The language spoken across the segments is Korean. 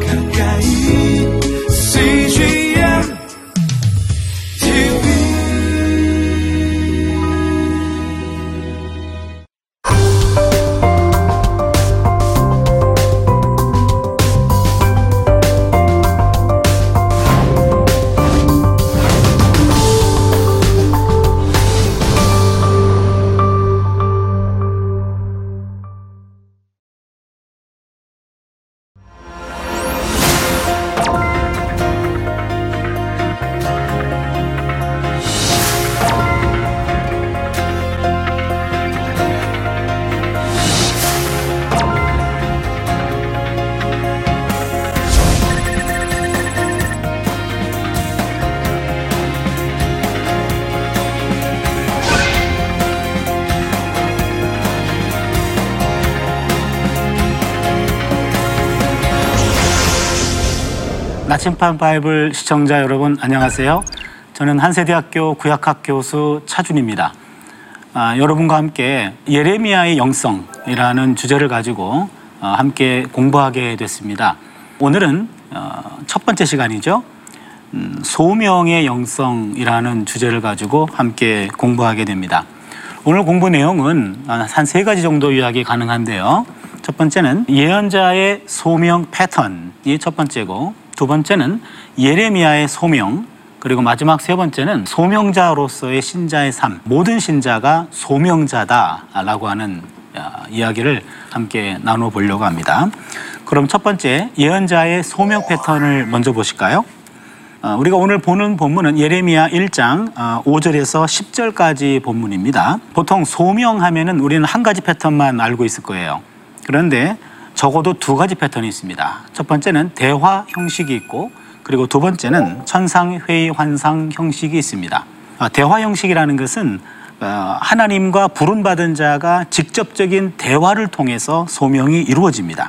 가까 나침반 바이블 시청자 여러분 안녕하세요. 저는 한세대학교 구약학 교수 차준입니다. 아, 여러분과 함께 예레미야의 영성이라는 주제를 가지고 어, 함께 공부하게 됐습니다. 오늘은 어, 첫 번째 시간이죠. 음, 소명의 영성이라는 주제를 가지고 함께 공부하게 됩니다. 오늘 공부 내용은 한 세 가지 정도 이야기 가능한데요. 첫 번째는 예언자의 소명 패턴이 첫 번째고 두 번째는 예레미야의 소명 그리고 마지막 세 번째는 소명자로서의 신자의 삶 모든 신자가 소명자다라고 하는 아, 이야기를 함께 나눠 보려고 합니다. 그럼 첫 번째 예언자의 소명 패턴을 먼저 보실까요? 어, 우리가 오늘 보는 본문은 예레미야 1장 5절에서 10절까지 본문입니다. 보통 소명하면은 우리는 한 가지 패턴만 알고 있을 거예요. 그런데 적어도 두 가지 패턴이 있습니다. 첫 번째는 대화 형식이 있고 그리고 두 번째는 천상 회의 환상 형식이 있습니다. 아, 대화 형식이라는 것은 어, 하나님과 부름받은 자가 직접적인 대화를 통해서 소명이 이루어집니다.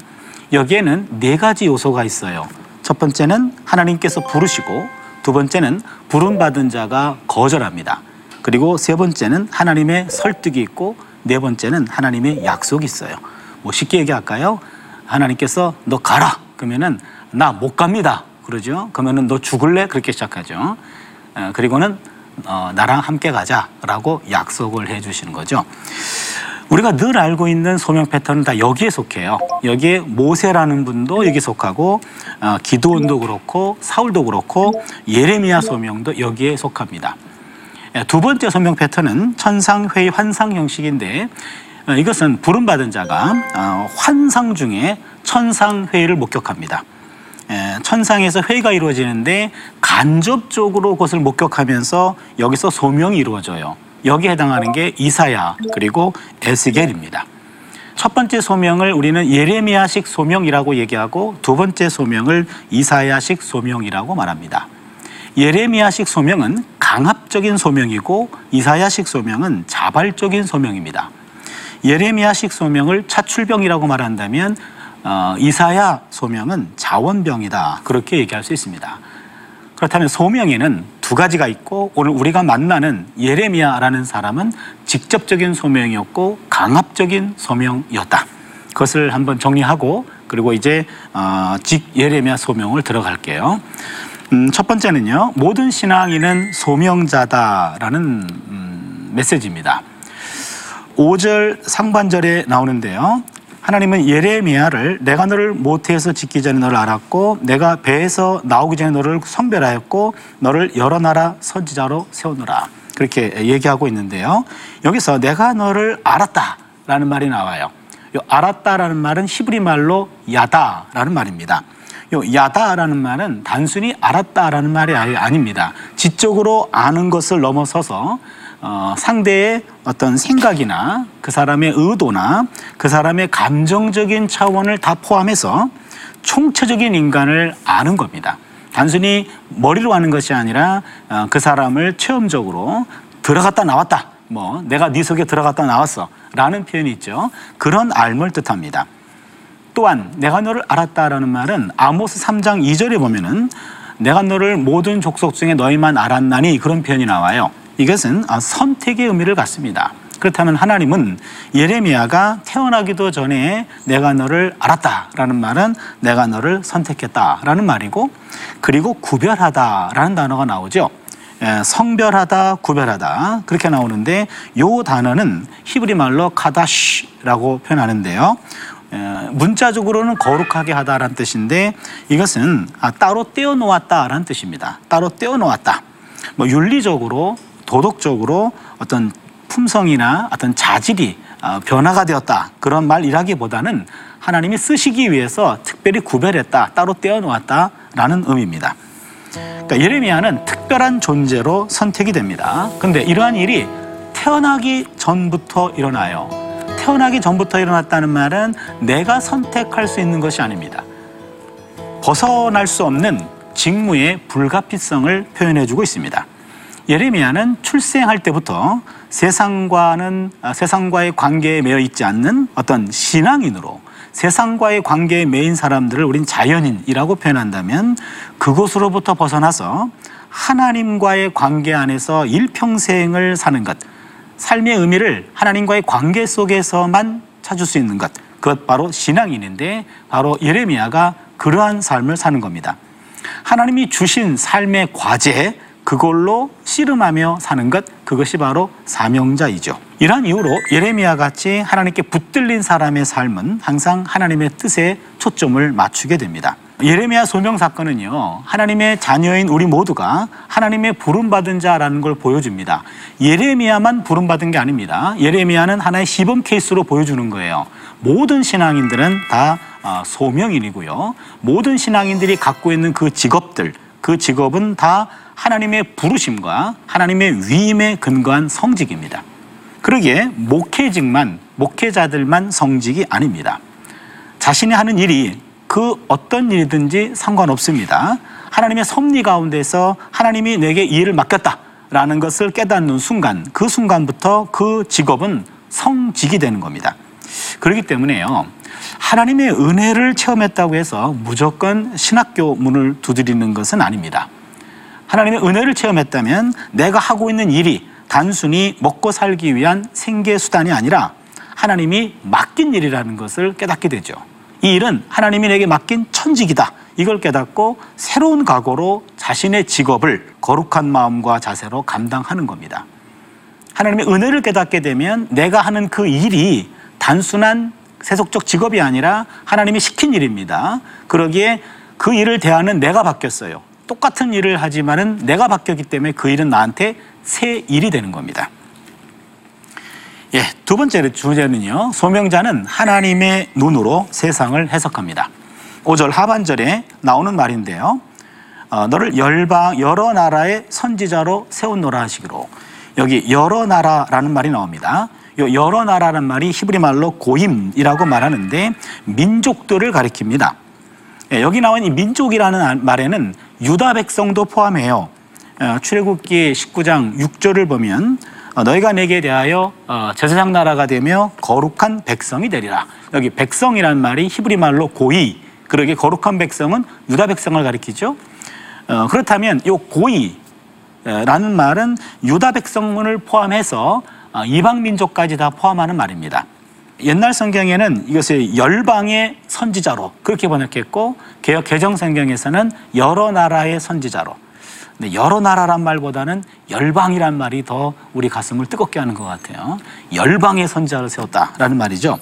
여기에는 네 가지 요소가 있어요. 첫 번째는 하나님께서 부르시고 두 번째는 부름받은 자가 거절합니다. 그리고 세 번째는 하나님의 설득이 있고 네 번째는 하나님의 약속이 있어요. 뭐 쉽게 얘기할까요? 하나님께서 너 가라 그러면은 나 못 갑니다 그러죠. 그러면은 너 죽을래 그렇게 시작하죠. 어, 그리고는 어, 나랑 함께 가자라고 약속을 해주시는 거죠. 우리가 늘 알고 있는 소명 패턴은 다 여기에 속해요. 여기에 모세라는 분도 여기 속하고 어, 기도원도 그렇고 사울도 그렇고 예레미야 소명도 여기에 속합니다. 예, 두 번째 소명 패턴은 천상회의 환상 형식인데 어, 이것은 부름받은 자가 어, 환상 중에 천상회의를 목격합니다. 예, 천상에서 회의가 이루어지는데 간접적으로 그것을 목격하면서 여기서 소명이 이루어져요. 여기에 해당하는 게 이사야 그리고 에스겔입니다. 첫 번째 소명을 우리는 예레미야식 소명이라고 얘기하고 두 번째 소명을 이사야식 소명이라고 말합니다. 예레미야식 소명은 강압적인 소명이고 이사야식 소명은 자발적인 소명입니다. 예레미야식 소명을 차출병이라고 말한다면 어, 이사야 소명은 자원병이다 그렇게 얘기할 수 있습니다. 그렇다면 소명에는 두 가지가 있고 오늘 우리가 만나는 예레미야라는 사람은 직접적인 소명이었고 강압적인 소명이었다. 그것을 한번 정리하고 그리고 이제 어, 직 예레미야 소명을 들어갈게요. 음, 첫 번째는요 모든 신앙인은 소명자다라는 음, 메시지입니다. 5절 상반절에 나오는데요. 하나님은 예레미야를 내가 너를 모태에서 짓기 전에 너를 알았고 내가 배에서 나오기 전에 너를 선별하였고 너를 여러 나라 선지자로 세우노라 그렇게 얘기하고 있는데요. 여기서 내가 너를 알았다라는 말이 나와요. 요 알았다라는 말은 히브리 말로 야다라는 말입니다. 요 야다라는 말은 단순히 알았다라는 말이 아닙니다. 지적으로 아는 것을 넘어서서 어, 상대의 어떤 생각이나 그 사람의 의도나 그 사람의 감정적인 차원을 다 포함해서 총체적인 인간을 아는 겁니다. 단순히 머리로 아는 것이 아니라 어, 그 사람을 체험적으로 들어갔다 나왔다. 뭐 내가 네 속에 들어갔다 나왔어. 라는 표현이 있죠. 그런 알을 뜻합니다. 또한 내가 너를 알았다라는 말은 아모스 3장 2절에 보면은 내가 너를 모든 족속 중에 너희만 알았나니 그런 표현이 나와요. 이것은 아, 선택의 의미를 갖습니다. 그렇다면 하나님은 예레미야가 태어나기도 전에 내가 너를 알았다라는 말은 내가 너를 선택했다라는 말이고 그리고 구별하다라는 단어가 나오죠. 예, 성별하다, 구별하다 그렇게 나오는데 요 단어는 히브리 말로 카다시라고 표현하는데요. 예, 문자적으로는 거룩하게 하다라는 뜻인데 이것은 아, 따로 떼어 놓았다라는 뜻입니다. 따로 떼어 놓았다. 뭐 윤리적으로 도덕적으로 어떤 품성이나 어떤 자질이 어, 변화가 되었다 그런 말이라기보다는 하나님이 쓰시기 위해서 특별히 구별했다 따로 떼어놓았다라는 의미입니다. 그러니까 예레미야는 특별한 존재로 선택이 됩니다. 근데 이러한 일이 태어나기 전부터 일어나요. 태어나기 전부터 일어났다는 말은 내가 선택할 수 있는 것이 아닙니다. 벗어날 수 없는 직무의 불가피성을 표현해주고 있습니다. 예레미야는 출생할 때부터 세상과는 아, 세상과의 관계에 매여 있지 않는 어떤 신앙인으로 세상과의 관계에 매인 사람들을 우린 자연인이라고 표현한다면 그곳으로부터 벗어나서 하나님과의 관계 안에서 일평생을 사는 것, 삶의 의미를 하나님과의 관계 속에서만 찾을 수 있는 것, 그것 바로 신앙인인데 바로 예레미야가 그러한 삶을 사는 겁니다. 하나님이 주신 삶의 과제, 그걸로 씨름하며 사는 것, 그것이 바로 사명자이죠. 이러한 이유로 예레미야 같이 하나님께 붙들린 사람의 삶은 항상 하나님의 뜻에 초점을 맞추게 됩니다. 예레미야 소명 사건은요, 하나님의 자녀인 우리 모두가 하나님의 부름 받은 자라는 걸 보여줍니다. 예레미야만 부름 받은 게 아닙니다. 예레미야는 하나의 시범 케이스로 보여주는 거예요. 모든 신앙인들은 다 어, 소명인이고요. 모든 신앙인들이 갖고 있는 그 직업들, 그 직업은 다 하나님의 부르심과 하나님의 위임에 근거한 성직입니다. 그러기에 목회직만, 목회자들만 성직이 아닙니다. 자신이 하는 일이 그 어떤 일이든지 상관없습니다. 하나님의 섭리 가운데서 하나님이 내게 이 일을 맡겼다라는 것을 깨닫는 순간, 그 순간부터 그 직업은 성직이 되는 겁니다. 그렇기 때문에요. 하나님의 은혜를 체험했다고 해서 무조건 신학교 문을 두드리는 것은 아닙니다. 하나님의 은혜를 체험했다면 내가 하고 있는 일이 단순히 먹고 살기 위한 생계 수단이 아니라 하나님이 맡긴 일이라는 것을 깨닫게 되죠. 이 일은 하나님이 내게 맡긴 천직이다. 이걸 깨닫고 새로운 각오로 자신의 직업을 거룩한 마음과 자세로 감당하는 겁니다. 하나님의 은혜를 깨닫게 되면 내가 하는 그 일이 단순한 세속적 직업이 아니라 하나님이 시킨 일입니다. 그러기에 그 일을 대하는 내가 바뀌었어요. 똑같은 일을 하지만은 내가 바뀌었기 때문에 그 일은 나한테 새 일이 되는 겁니다. 예, 두 번째 주제는요. 소명자는 하나님의 눈으로 세상을 해석합니다. 5절 하반절에 나오는 말인데요. 어, 너를 열방 여러 나라의 선지자로 세운노라 하시기로 여기 여러 나라라는 말이 나옵니다. 요 여러 나라라는 말이 히브리 말로 고임이라고 말하는데 민족들을 가리킵니다. 예, 여기 나온 이 민족이라는 말에는 유다 백성도 포함해요. 어, 출애굽기 19장 6절을 보면 어, 너희가 내게 대하여 어, 제사장 나라가 되며 거룩한 백성이 되리라. 여기 백성이라는 말이 히브리 말로 고이. 그러게 거룩한 백성은 유다 백성을 가리키죠. 어, 그렇다면 이 고이라는 말은 유다 백성을 포함해서 어, 이방 민족까지 다 포함하는 말입니다. 옛날 성경에는 이것을 열방의 선지자로 그렇게 번역했고 개혁 개정 성경에서는 여러 나라의 선지자로. 근데 여러 나라란 말보다는 열방이란 말이 더 우리 가슴을 뜨겁게 하는 것 같아요. 열방의 선지자를 세웠다라는 말이죠.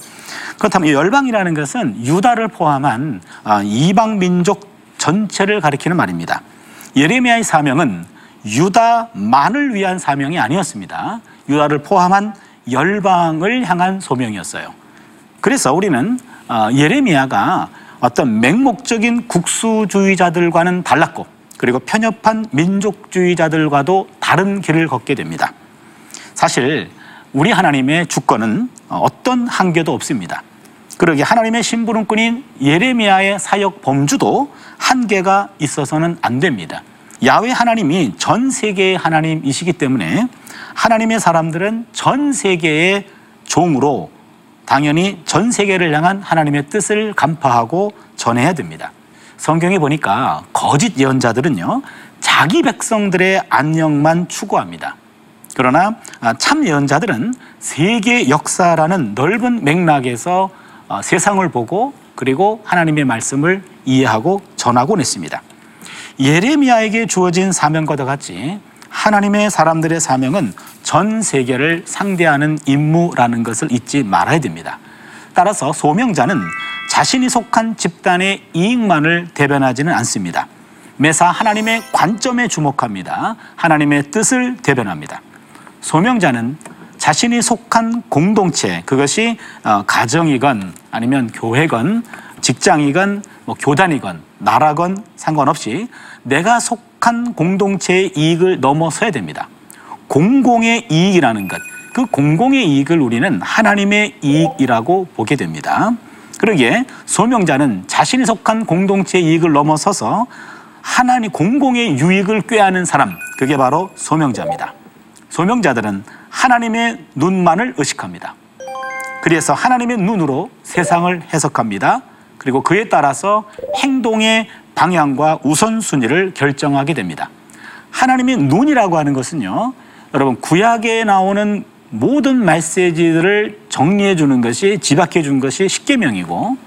그렇다면 이 열방이라는 것은 유다를 포함한 아, 이방 민족 전체를 가리키는 말입니다. 예레미야의 사명은 유다만을 위한 사명이 아니었습니다. 유다를 포함한 열방을 향한 소명이었어요. 그래서 우리는 어, 예레미야가 어떤 맹목적인 국수주의자들과는 달랐고 그리고 편협한 민족주의자들과도 다른 길을 걷게 됩니다. 사실 우리 하나님의 주권은 어떤 한계도 없습니다. 그러기 하나님의 심부름꾼인 예레미야의 사역 범주도 한계가 있어서는 안 됩니다. 야외 하나님이 전 세계의 하나님이시기 때문에 하나님의 사람들은 전 세계의 종으로 당연히 전 세계를 향한 하나님의 뜻을 간파하고 전해야 됩니다. 성경에 보니까 거짓 예언자들은요, 자기 백성들의 안녕만 추구합니다. 그러나 아, 참 예언자들은 세계 역사라는 넓은 맥락에서 어, 세상을 보고 그리고 하나님의 말씀을 이해하고 전하곤 했습니다. 예레미야에게 주어진 사명과 같이 하나님의 사람들의 사명은 전 세계를 상대하는 임무라는 것을 잊지 말아야 됩니다. 따라서 소명자는 자신이 속한 집단의 이익만을 대변하지는 않습니다. 매사 하나님의 관점에 주목합니다. 하나님의 뜻을 대변합니다. 소명자는 자신이 속한 공동체, 그것이 어, 가정이건 아니면 교회건 직장이건 뭐 교단이건 나라건 상관없이 내가 속 한 공동체의 이익을 넘어서야 됩니다. 공공의 이익이라는 것, 그 공공의 이익을 우리는 하나님의 이익이라고 보게 됩니다. 그러기에 소명자는 자신이 속한 공동체의 이익을 넘어서서 하나님 공공의 유익을 꾀하는 사람, 그게 바로 소명자입니다. 소명자들은 하나님의 눈만을 의식합니다. 그래서 하나님의 눈으로 세상을 해석합니다. 그리고 그에 따라서 행동의 방향과 우선순위를 결정하게 됩니다. 하나님의 눈이라고 하는 것은요, 여러분, 구약에 나오는 모든 메시지들을 정리해 주는 것이, 집약해 준 것이 십계명이고,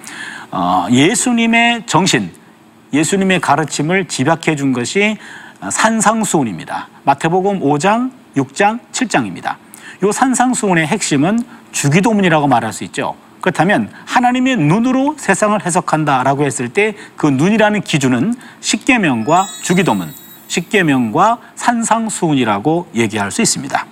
어, 예수님의 정신, 예수님의 가르침을 집약해 준 것이 산상수훈입니다. 마태복음 5장, 6장, 7장입니다. 이 산상수훈의 핵심은 주기도문이라고 말할 수 있죠. 그렇다면 하나님의 눈으로 세상을 해석한다라고 했을 때 그 눈이라는 기준은 십계명과 주기도문, 십계명과 산상수훈이라고 얘기할 수 있습니다.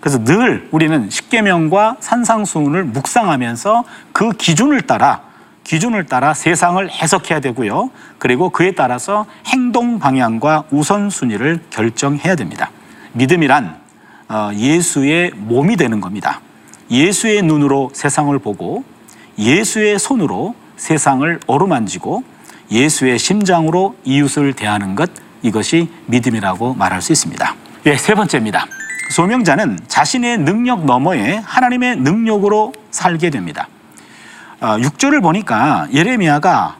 그래서 늘 우리는 십계명과 산상수훈을 묵상하면서 그 기준을 따라 기준을 따라 세상을 해석해야 되고요. 그리고 그에 따라서 행동 방향과 우선순위를 결정해야 됩니다. 믿음이란 어, 예수의 몸이 되는 겁니다. 예수의 눈으로 세상을 보고 예수의 손으로 세상을 어루만지고 예수의 심장으로 이웃을 대하는 것 이것이 믿음이라고 말할 수 있습니다. 예, 세 번째입니다. 소명자는 자신의 능력 너머에 하나님의 능력으로 살게 됩니다. 어, 6절을 보니까 예레미야가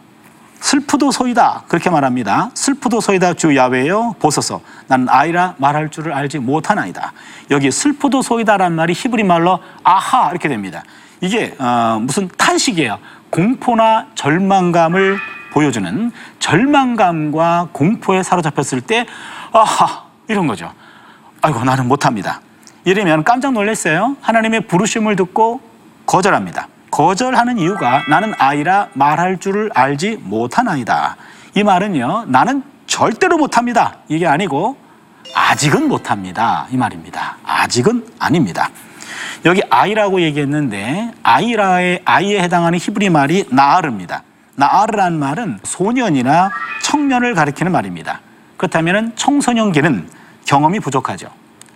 슬프도소이다 그렇게 말합니다. 슬프도소이다 주 야외여 보소서 나는 아이라 말할 줄을 알지 못하나이다. 여기 슬프도소이다라는 말이 히브리 말로 아하 이렇게 됩니다. 이게 어, 무슨 탄식이에요. 공포나 절망감을 보여주는 절망감과 공포에 사로잡혔을 때 아하 이런 거죠. 아이고 나는 못합니다. 예레미야는 깜짝 놀랐어요. 하나님의 부르심을 듣고 거절합니다. 거절하는 이유가 나는 아이라 말할 줄을 알지 못하나이다. 이 말은요, 나는 절대로 못합니다. 이게 아니고 아직은 못합니다. 이 말입니다. 아직은 아닙니다. 여기 아이라고 얘기했는데 아이라의 아이에 해당하는 히브리 말이 나아르입니다. 나아르라는 말은 소년이나 청년을 가리키는 말입니다. 그렇다면 청소년기는 경험이 부족하죠.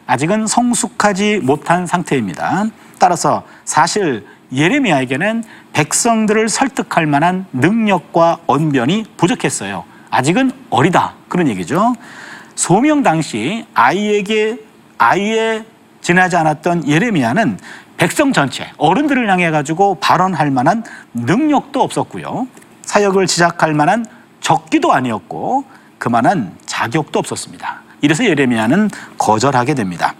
아직은 성숙하지 못한 상태입니다. 따라서 사실 예레미야에게는 백성들을 설득할 만한 능력과 언변이 부족했어요. 아직은 어리다. 그런 얘기죠. 소명 당시 아이에게 아이에 지나지 않았던 예레미야는 백성 전체 어른들을 향해 가지고 발언할 만한 능력도 없었고요. 사역을 시작할 만한 적기도 아니었고 그만한 자격도 없었습니다. 이래서 예레미야는 거절하게 됩니다.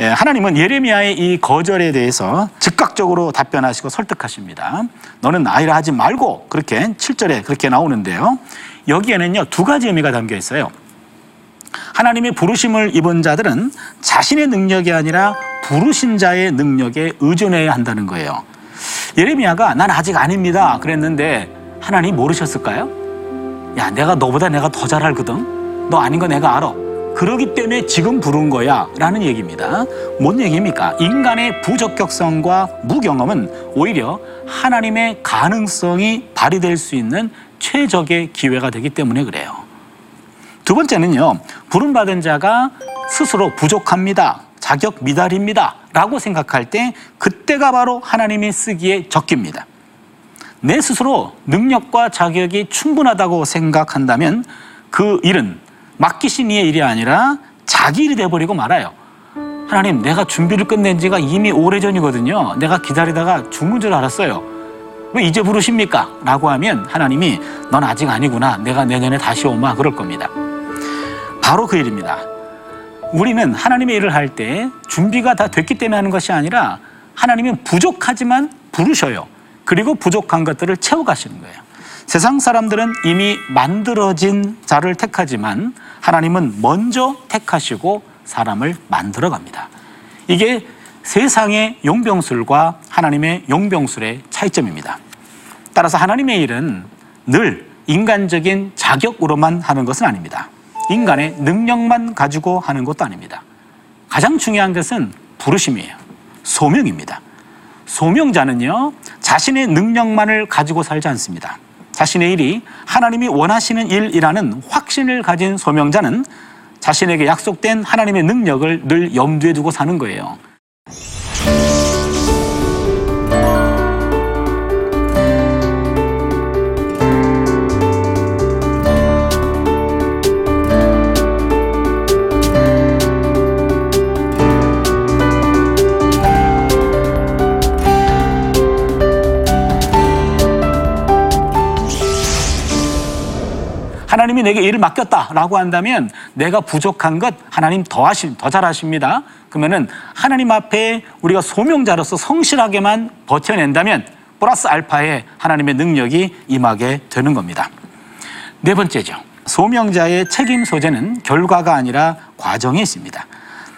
예, 하나님은 예레미야의 이 거절에 대해서 즉각적으로 답변하시고 설득하십니다. 너는 아이라 하지 말고 그렇게 7절에 그렇게 나오는데요. 여기에는요 두 가지 의미가 담겨 있어요. 하나님의 부르심을 입은 자들은 자신의 능력이 아니라 부르신 자의 능력에 의존해야 한다는 거예요. 예레미야가 난 아직 아닙니다. 그랬는데 하나님 모르셨을까요? 야, 내가 너보다 내가 더 잘 알거든. 너 아닌 거 내가 알아. 그러기 때문에 지금 부른 거야 라는 얘기입니다. 뭔 얘기입니까? 인간의 부적격성과 무경험은 오히려 하나님의 가능성이 발휘될 수 있는 최적의 기회가 되기 때문에 그래요. 두 번째는요, 부름받은 자가 스스로 부족합니다. 자격 미달입니다. 라고 생각할 때 그때가 바로 하나님이 쓰기에 적깁니다. 내 스스로 능력과 자격이 충분하다고 생각한다면 그 일은 맡기신 이의 일이 아니라 자기 일이 돼버리고 말아요. 하나님, 내가 준비를 끝낸 지가 이미 오래전이거든요. 내가 기다리다가 죽는 줄 알았어요. 왜 이제 부르십니까? 라고 하면 하나님이 넌 아직 아니구나. 내가 내년에 다시 오마. 그럴 겁니다. 바로 그 일입니다. 우리는 하나님의 일을 할 때 준비가 다 됐기 때문에 하는 것이 아니라 하나님은 부족하지만 부르셔요. 그리고 부족한 것들을 채워가시는 거예요. 세상 사람들은 이미 만들어진 자를 택하지만 하나님은 먼저 택하시고 사람을 만들어 갑니다. 이게 세상의 용병술과 하나님의 용병술의 차이점입니다. 따라서 하나님의 일은 늘 인간적인 자격으로만 하는 것은 아닙니다. 인간의 능력만 가지고 하는 것도 아닙니다. 가장 중요한 것은 부르심이에요. 소명입니다. 소명자는요, 자신의 능력만을 가지고 살지 않습니다. 자신의 일이 하나님이 원하시는 일이라는 확신을 가진 소명자는 자신에게 약속된 하나님의 능력을 늘 염두에 두고 사는 거예요. 내게 일을 맡겼다라고 한다면 내가 부족한 것 하나님 더 하심 더 잘하십니다. 그러면은 하나님 앞에 우리가 소명자로서 성실하게만 버텨낸다면 플러스 알파에 하나님의 능력이 임하게 되는 겁니다. 네 번째죠. 소명자의 책임 소재는 결과가 아니라 과정에 있습니다.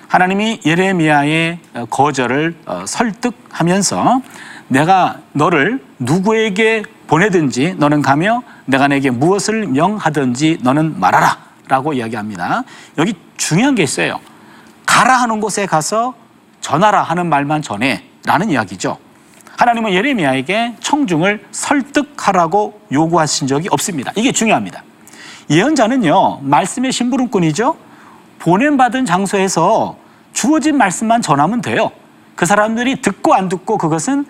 하나님이 예레미야의 거절을 어, 설득하면서 내가 너를 누구에게 보내든지 너는 가며 내가 내게 무엇을 명하든지 너는 말하라 라고 이야기합니다. 여기 중요한 게 있어요. 가라 하는 곳에 가서 전하라 하는 말만 전해 라는 이야기죠. 하나님은 예레미야에게 청중을 설득하라고 요구하신 적이 없습니다. 이게 중요합니다. 예언자는요, 말씀의 심부름꾼이죠. 보냄받은 장소에서 주어진 말씀만 전하면 돼요. 그 사람들이 듣고 안 듣고 그것은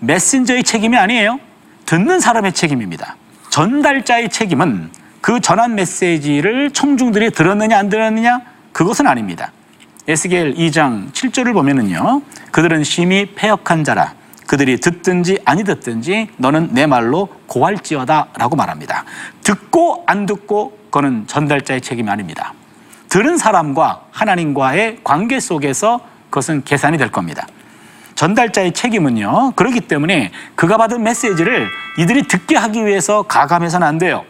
메신저의 책임이 아니에요. 듣는 사람의 책임입니다. 전달자의 책임은 그 전한 메시지를 청중들이 들었느냐 안 들었느냐 그것은 아닙니다. 에스겔 2장 7절을 보면은요. 그들은 심히 패역한 자라. 그들이 듣든지 아니 듣든지 너는 내 말로 고할지어다라고 말합니다. 듣고 안 듣고 그거는 전달자의 책임이 아닙니다. 들은 사람과 하나님과의 관계 속에서 그것은 계산이 될 겁니다. 전달자의 책임은요. 그렇기 때문에 그가 받은 메시지를 이들이 듣게 하기 위해서 가감해서는 안 돼요.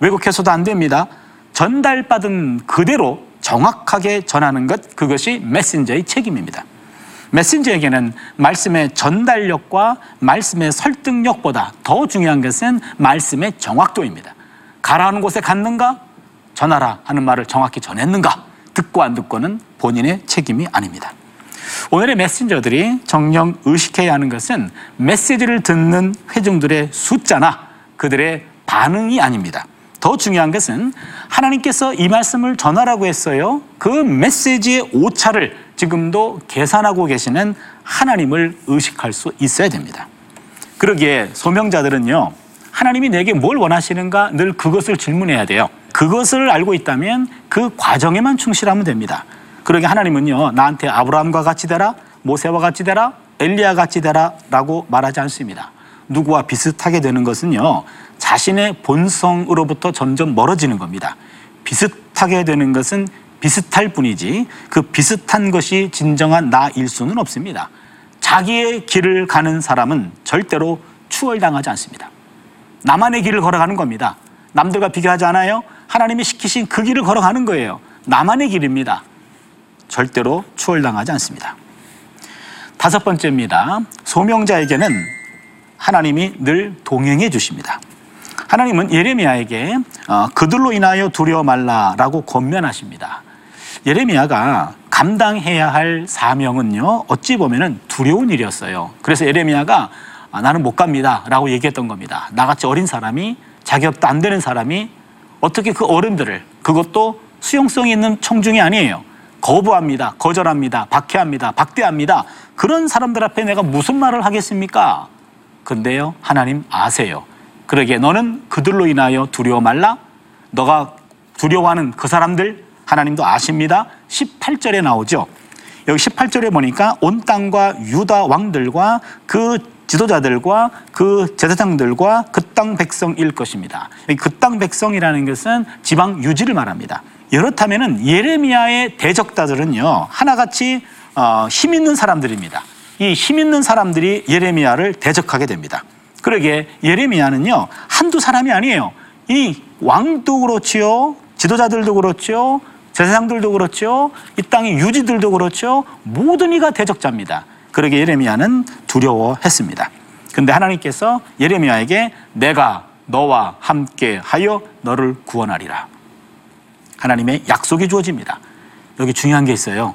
왜곡해서도 안 됩니다. 전달받은 그대로 정확하게 전하는 것 그것이 메신저의 책임입니다. 메신저에게는 말씀의 전달력과 말씀의 설득력보다 더 중요한 것은 말씀의 정확도입니다. 가라는 곳에 갔는가? 전하라 하는 말을 정확히 전했는가? 듣고 안 듣고는 본인의 책임이 아닙니다. 오늘의 메신저들이 정령 의식해야 하는 것은 메시지를 듣는 회중들의 숫자나 그들의 반응이 아닙니다. 더 중요한 것은 하나님께서 이 말씀을 전하라고 했어요. 그 메시지의 오차를 지금도 계산하고 계시는 하나님을 의식할 수 있어야 됩니다. 그러기에 소명자들은요, 하나님이 내게 뭘 원하시는가 늘 그것을 질문해야 돼요. 그것을 알고 있다면 그 과정에만 충실하면 됩니다. 그러게 하나님은요, 나한테 아브라함과 같이 되라, 모세와 같이 되라, 엘리야 같이 되라 라고 말하지 않습니다. 누구와 비슷하게 되는 것은요, 자신의 본성으로부터 점점 멀어지는 겁니다. 비슷하게 되는 것은 비슷할 뿐이지 그 비슷한 것이 진정한 나일 수는 없습니다. 자기의 길을 가는 사람은 절대로 추월당하지 않습니다. 나만의 길을 걸어가는 겁니다. 남들과 비교하지 않아요? 하나님이 시키신 그 길을 걸어가는 거예요. 나만의 길입니다. 절대로 추월당하지 않습니다. 다섯 번째입니다. 소명자에게는 하나님이 늘 동행해 주십니다. 하나님은 예레미야에게 어, 그들로 인하여 두려워 말라라고 권면하십니다. 예레미야가 감당해야 할 사명은요 어찌 보면은 두려운 일이었어요. 그래서 예레미야가 아, 나는 못 갑니다라고 얘기했던 겁니다. 나같이 어린 사람이 자격도 안 되는 사람이 어떻게 그 어른들을 그것도 수용성 있는 청중이 아니에요. 거부합니다. 거절합니다. 박해합니다. 박대합니다. 그런 사람들 앞에 내가 무슨 말을 하겠습니까? 근데요, 하나님 아세요. 그러기에 너는 그들로 인하여 두려워 말라. 너가 두려워하는 그 사람들 하나님도 아십니다. 18절에 나오죠. 여기 18절에 보니까 온 땅과 유다 왕들과 그 지도자들과 그 제사장들과 그 땅 백성일 것입니다. 그 땅 백성이라는 것은 지방 유지를 말합니다. 이렇다면은 예레미야의 대적자들은요 하나같이 어, 힘 있는 사람들입니다. 이 힘 있는 사람들이 예레미야를 대적하게 됩니다. 그러게 예레미야는요 한두 사람이 아니에요. 이 왕도 그렇지요, 지도자들도 그렇죠, 제사장들도 그렇죠, 이 땅의 유지들도 그렇죠, 모든 이가 대적자입니다. 그러게 예레미야는 두려워했습니다. 근데 하나님께서 예레미야에게 내가 너와 함께 하여 너를 구원하리라. 하나님의 약속이 주어집니다. 여기 중요한 게 있어요.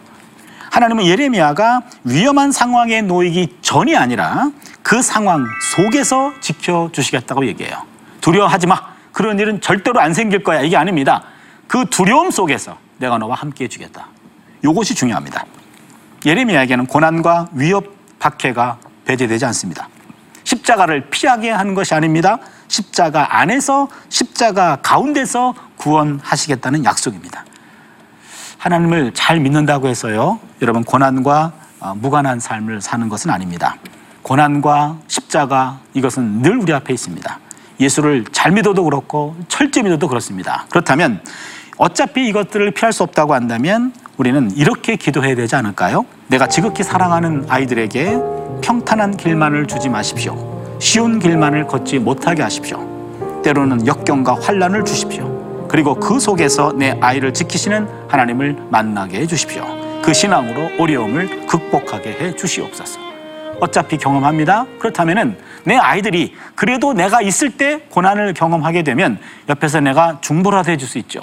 하나님은 예레미야가 위험한 상황에 놓이기 전이 아니라 그 상황 속에서 지켜주시겠다고 얘기해요. 두려워하지 마. 그런 일은 절대로 안 생길 거야. 이게 아닙니다. 그 두려움 속에서 내가 너와 함께 해주겠다. 이것이 중요합니다. 예레미야에게는 고난과 위협, 박해가 배제되지 않습니다. 십자가를 피하게 하는 것이 아닙니다. 십자가 안에서 십자가 가운데서 구원하시겠다는 약속입니다. 하나님을 잘 믿는다고 해서요, 여러분 고난과 어, 무관한 삶을 사는 것은 아닙니다. 고난과 십자가 이것은 늘 우리 앞에 있습니다. 예수를 잘 믿어도 그렇고 철저히 믿어도 그렇습니다. 그렇다면 어차피 이것들을 피할 수 없다고 한다면 우리는 이렇게 기도해야 되지 않을까요? 내가 지극히 사랑하는 아이들에게 평탄한 길만을 주지 마십시오. 쉬운 길만을 걷지 못하게 하십시오. 때로는 역경과 환란을 주십시오. 그리고 그 속에서 내 아이를 지키시는 하나님을 만나게 해 주십시오. 그 신앙으로 어려움을 극복하게 해 주시옵소서. 어차피 경험합니다. 그렇다면은 내 아이들이 그래도 내가 있을 때 고난을 경험하게 되면 옆에서 내가 중보라도 해줄 수 있죠.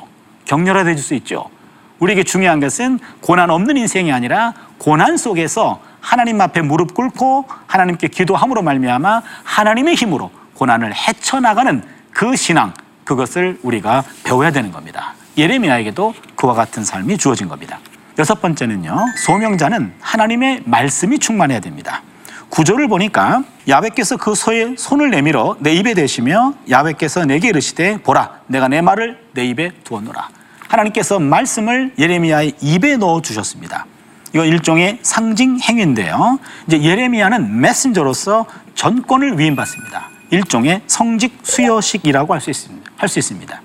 해줄 수 있죠. 우리에게 중요한 것은 고난 없는 인생이 아니라 고난 속에서 하나님 앞에 무릎 꿇고 하나님께 기도함으로 말미암아 하나님의 힘으로 고난을 헤쳐나가는 그 신앙 그것을 우리가 배워야 되는 겁니다. 예레미야에게도 그와 같은 삶이 주어진 겁니다. 여섯 번째는요. 소명자는 하나님의 말씀이 충만해야 됩니다. 구조를 보니까 야훼께서 그 소의 손을 내밀어 내 입에 대시며 야훼께서 내게 이르시되 보라 내가 내 말을 내 입에 두었노라. 하나님께서 말씀을 예레미야의 입에 넣어 주셨습니다. 이거 일종의 상징 행위인데요. 이제 예레미야는 메신저로서 전권을 위임받습니다. 일종의 성직 수여식이라고 할 수 있습니다. 할 수 있습니다.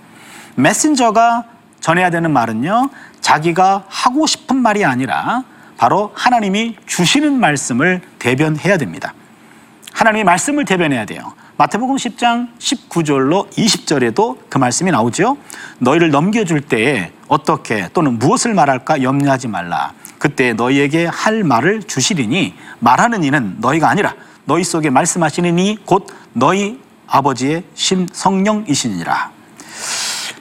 메신저가 전해야 되는 말은요. 자기가 하고 싶은 말이 아니라 바로 하나님이 주시는 말씀을 대변해야 됩니다. 하나님의 말씀을 대변해야 돼요. 마태복음 10장 19절로 20절에도 그 말씀이 나오죠. 너희를 넘겨줄 때에 어떻게 또는 무엇을 말할까 염려하지 말라. 그때 너희에게 할 말을 주시리니 말하는 이는 너희가 아니라 너희 속에 말씀하시는 이 곧 너희 아버지의 신 성령이시니라.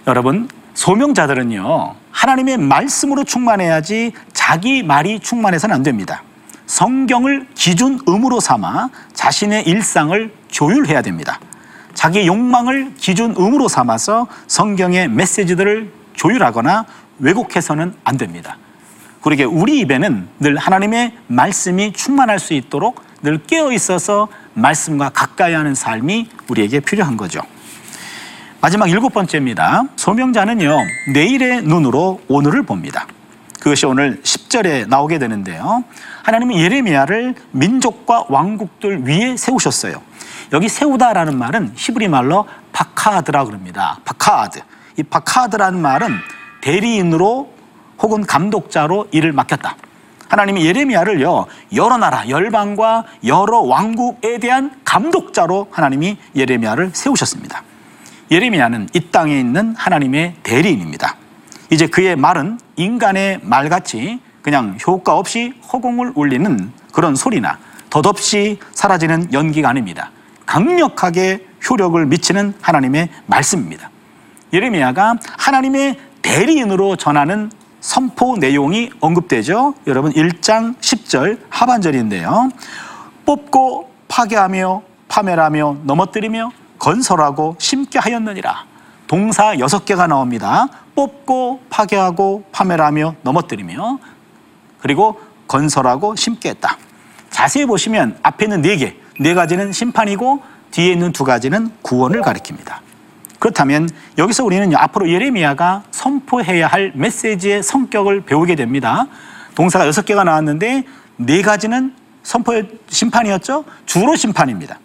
여러분 소명자들은요 하나님의 말씀으로 충만해야지 자기 말이 충만해서는 안 됩니다. 성경을 기준 음으로 삼아 자신의 일상을 조율해야 됩니다. 자기 욕망을 기준 음으로 삼아서 성경의 메시지들을 조율하거나 왜곡해서는 안 됩니다. 그러게 우리 입에는 늘 하나님의 말씀이 충만할 수 있도록 늘 깨어 있어서 말씀과 가까이 하는 삶이 우리에게 필요한 거죠. 마지막 일곱 번째입니다. 소명자는요, 내일의 눈으로 오늘을 봅니다. 그것이 오늘 10절에 나오게 되는데요. 하나님은 예레미야를 민족과 왕국들 위에 세우셨어요. 여기 세우다라는 말은 히브리 말로 바카드라 그럽니다. 바카드. 이 바카드라는 말은 대리인으로 혹은 감독자로 일을 맡겼다. 하나님이 예레미야를요 여러 나라 열방과 여러 왕국에 대한 감독자로 하나님이 예레미야를 세우셨습니다. 예레미야는 이 땅에 있는 하나님의 대리인입니다. 이제 그의 말은 인간의 말같이 그냥 효과 없이 허공을 울리는 그런 소리나 덧없이 사라지는 연기가 아닙니다. 강력하게 효력을 미치는 하나님의 말씀입니다. 예레미야가 하나님의 대리인으로 전하는 선포 내용이 언급되죠. 여러분 1장 10절 하반절인데요. 뽑고 파괴하며 파멸하며 넘어뜨리며 건설하고 심게 하였느니라. 동사 여섯 개가 나옵니다. 뽑고 파괴하고 파멸하며 넘어뜨리며 그리고 건설하고 심게 했다. 자세히 보시면 앞에 있는 네 개, 네 가지는 심판이고 뒤에 있는 두 가지는 구원을 가리킵니다. 그렇다면 여기서 우리는 앞으로 예레미야가 선포해야 할 메시지의 성격을 배우게 됩니다. 동사가 여섯 개가 나왔는데 네 가지는 선포의 심판이었죠. 주로 심판입니다.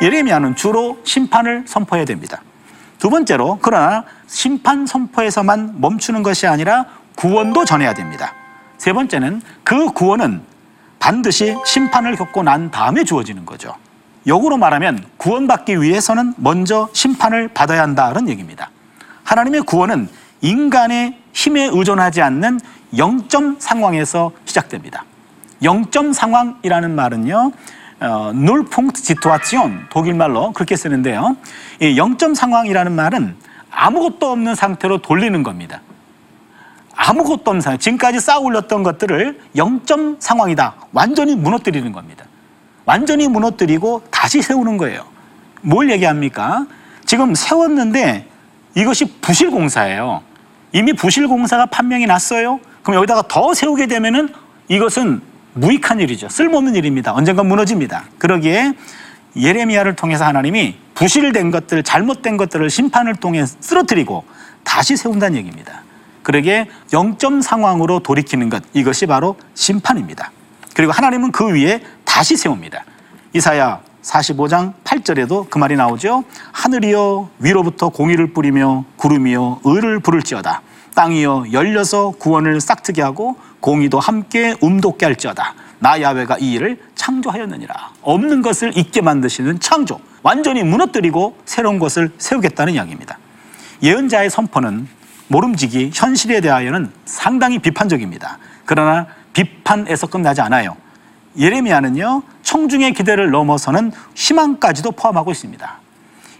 예레미야는 주로 심판을 선포해야 됩니다. 두 번째로 그러나 심판 선포에서만 멈추는 것이 아니라 구원도 전해야 됩니다. 세 번째는 그 구원은 반드시 심판을 겪고 난 다음에 주어지는 거죠. 역으로 말하면 구원받기 위해서는 먼저 심판을 받아야 한다는 얘기입니다. 하나님의 구원은 인간의 힘에 의존하지 않는 영점 상황에서 시작됩니다. 영점 상황이라는 말은요, 어, null punct situation 독일 말로 그렇게 쓰는데요. 이 영점 상황이라는 말은 아무것도 없는 상태로 돌리는 겁니다. 아무것도 없는 상황. 지금까지 쌓아 올렸던 것들을 영점 상황이다. 완전히 무너뜨리는 겁니다. 완전히 무너뜨리고 다시 세우는 거예요. 뭘 얘기합니까? 지금 세웠는데 이것이 부실 공사예요. 이미 부실 공사가 판명이 났어요. 그럼 여기다가 더 세우게 되면은 이것은 무익한 일이죠. 쓸모없는 일입니다. 언젠가 무너집니다. 그러기에 예레미야를 통해서 하나님이 부실된 것들, 잘못된 것들을 심판을 통해 쓰러뜨리고 다시 세운다는 얘기입니다. 그러기에 영점 상황으로 돌이키는 것, 이것이 바로 심판입니다. 그리고 하나님은 그 위에 다시 세웁니다. 이사야 45장 8절에도 그 말이 나오죠. 하늘이여 위로부터 공의를 뿌리며 구름이여 의를 부를지어다. 땅이여 열려서 구원을 싹트게 하고 공의도 함께 움돋게 할지어다. 나 야외가 이 일을 창조하였느니라. 없는 것을 있게 만드시는 창조. 완전히 무너뜨리고 새로운 것을 세우겠다는 이야기입니다. 예언자의 선포는 모름지기 현실에 대하여는 상당히 비판적입니다. 그러나 비판에서 끝나지 않아요. 예레미야는요, 청중의 기대를 넘어서는 희망까지도 포함하고 있습니다.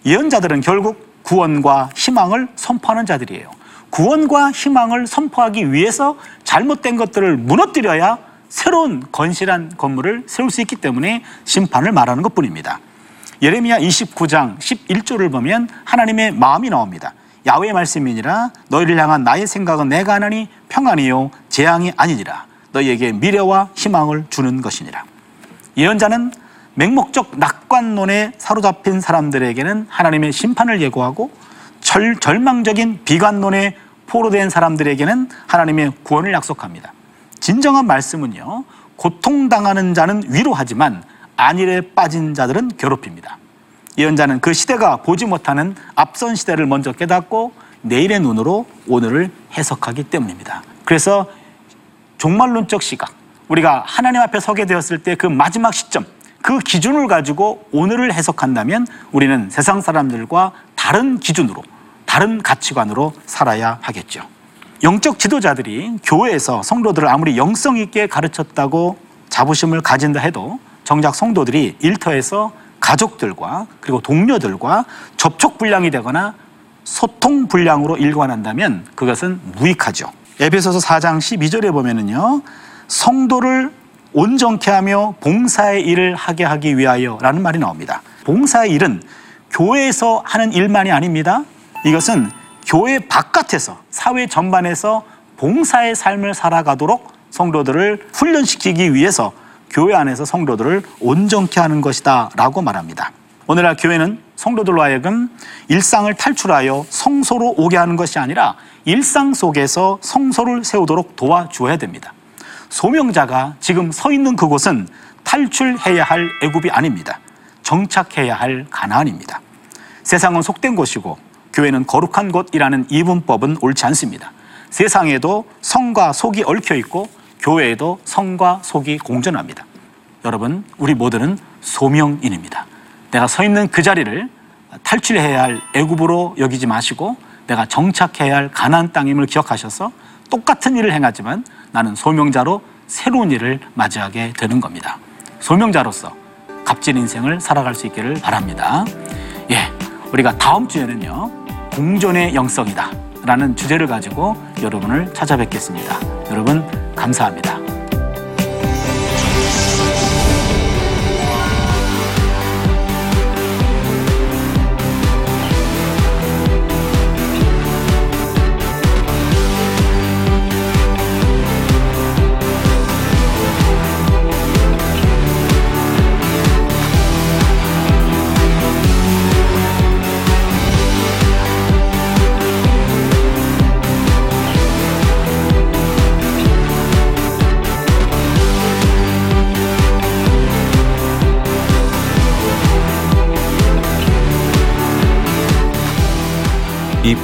예언자들은 결국 구원과 희망을 선포하는 자들이에요. 구원과 희망을 선포하기 위해서 잘못된 것들을 무너뜨려야 새로운 건실한 건물을 세울 수 있기 때문에 심판을 말하는 것 뿐입니다. 예레미야 29장 11절을 보면 하나님의 마음이 나옵니다. 야외의 말씀이니라 너희를 향한 나의 생각은 내가 하나니 평안이요 재앙이 아니니라 너희에게 미래와 희망을 주는 것이니라. 예언자는 맹목적 낙관론에 사로잡힌 사람들에게는 하나님의 심판을 예고하고 절, 절망적인 비관론에 포로된 사람들에게는 하나님의 구원을 약속합니다. 진정한 말씀은요, 고통당하는 자는 위로하지만 안일에 빠진 자들은 괴롭힙니다. 예언자는 그 시대가 보지 못하는 앞선 시대를 먼저 깨닫고 내일의 눈으로 오늘을 해석하기 때문입니다. 그래서 종말론적 시각, 우리가 하나님 앞에 서게 되었을 때 그 마지막 시점, 그 기준을 가지고 오늘을 해석한다면 우리는 세상 사람들과 다른 기준으로, 다른 가치관으로 살아야 하겠죠. 영적 지도자들이 교회에서 성도들을 아무리 영성 있게 가르쳤다고 자부심을 가진다 해도 정작 성도들이 일터에서 가족들과 그리고 동료들과 접촉 불량이 되거나 소통 불량으로 일관한다면 그것은 무익하죠. 에베소서 4장 12절에 보면은요. 성도를 온전케 하며 봉사의 일을 하게 하기 위하여라는 말이 나옵니다. 봉사의 일은 교회에서 하는 일만이 아닙니다. 이것은 교회 바깥에서 사회 전반에서 봉사의 삶을 살아가도록 성도들을 훈련시키기 위해서 교회 안에서 성도들을 온전케 하는 것이다 라고 말합니다. 오늘날 교회는 성도들로 하여금 일상을 탈출하여 성소로 오게 하는 것이 아니라 일상 속에서 성소를 세우도록 도와주어야 됩니다. 소명자가 지금 서 있는 그곳은 탈출해야 할 애굽이 아닙니다. 정착해야 할 가나안입니다. 세상은 속된 곳이고 교회는 거룩한 곳이라는 이분법은 옳지 않습니다. 세상에도 성과 속이 얽혀 있고 교회에도 성과 속이 공존합니다. 여러분, 우리 모두는 소명인입니다. 내가 서 있는 그 자리를 탈출해야 할 애굽으로 여기지 마시고 내가 정착해야 할 가나안 땅임을 기억하셔서 똑같은 일을 행하지만 나는 소명자로 새로운 일을 맞이하게 되는 겁니다. 소명자로서 값진 인생을 살아갈 수 있기를 바랍니다. 예, 우리가 다음 주에는요 공존의 영성이다 라는 주제를 가지고 여러분을 찾아뵙겠습니다. 여러분 감사합니다.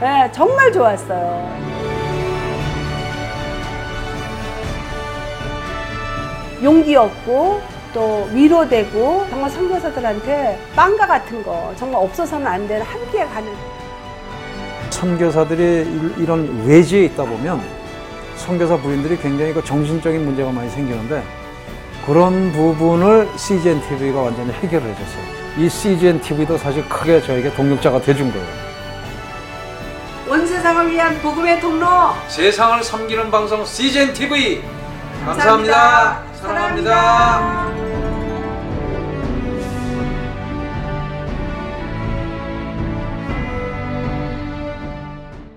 네, 정말 좋았어요. 용기 얻고 또 위로되고 정말 선교사들한테 빵과 같은 거 정말 없어서는 안 되는 함께 가는 선교사들이 일- 이런 외지에 있다 보면 선교사 부인들이 굉장히 그 정신적인 문제가 많이 생기는데 그런 부분을 CGN TV가 완전히 해결을 해줬어요. 이 CGN TV도 사실 크게 저에게 동력자가 돼준 거예요. 온 세상을 위한 복음의 통로 세상을 섬기는 방송 CGN TV 감사합니다. 사랑합니다.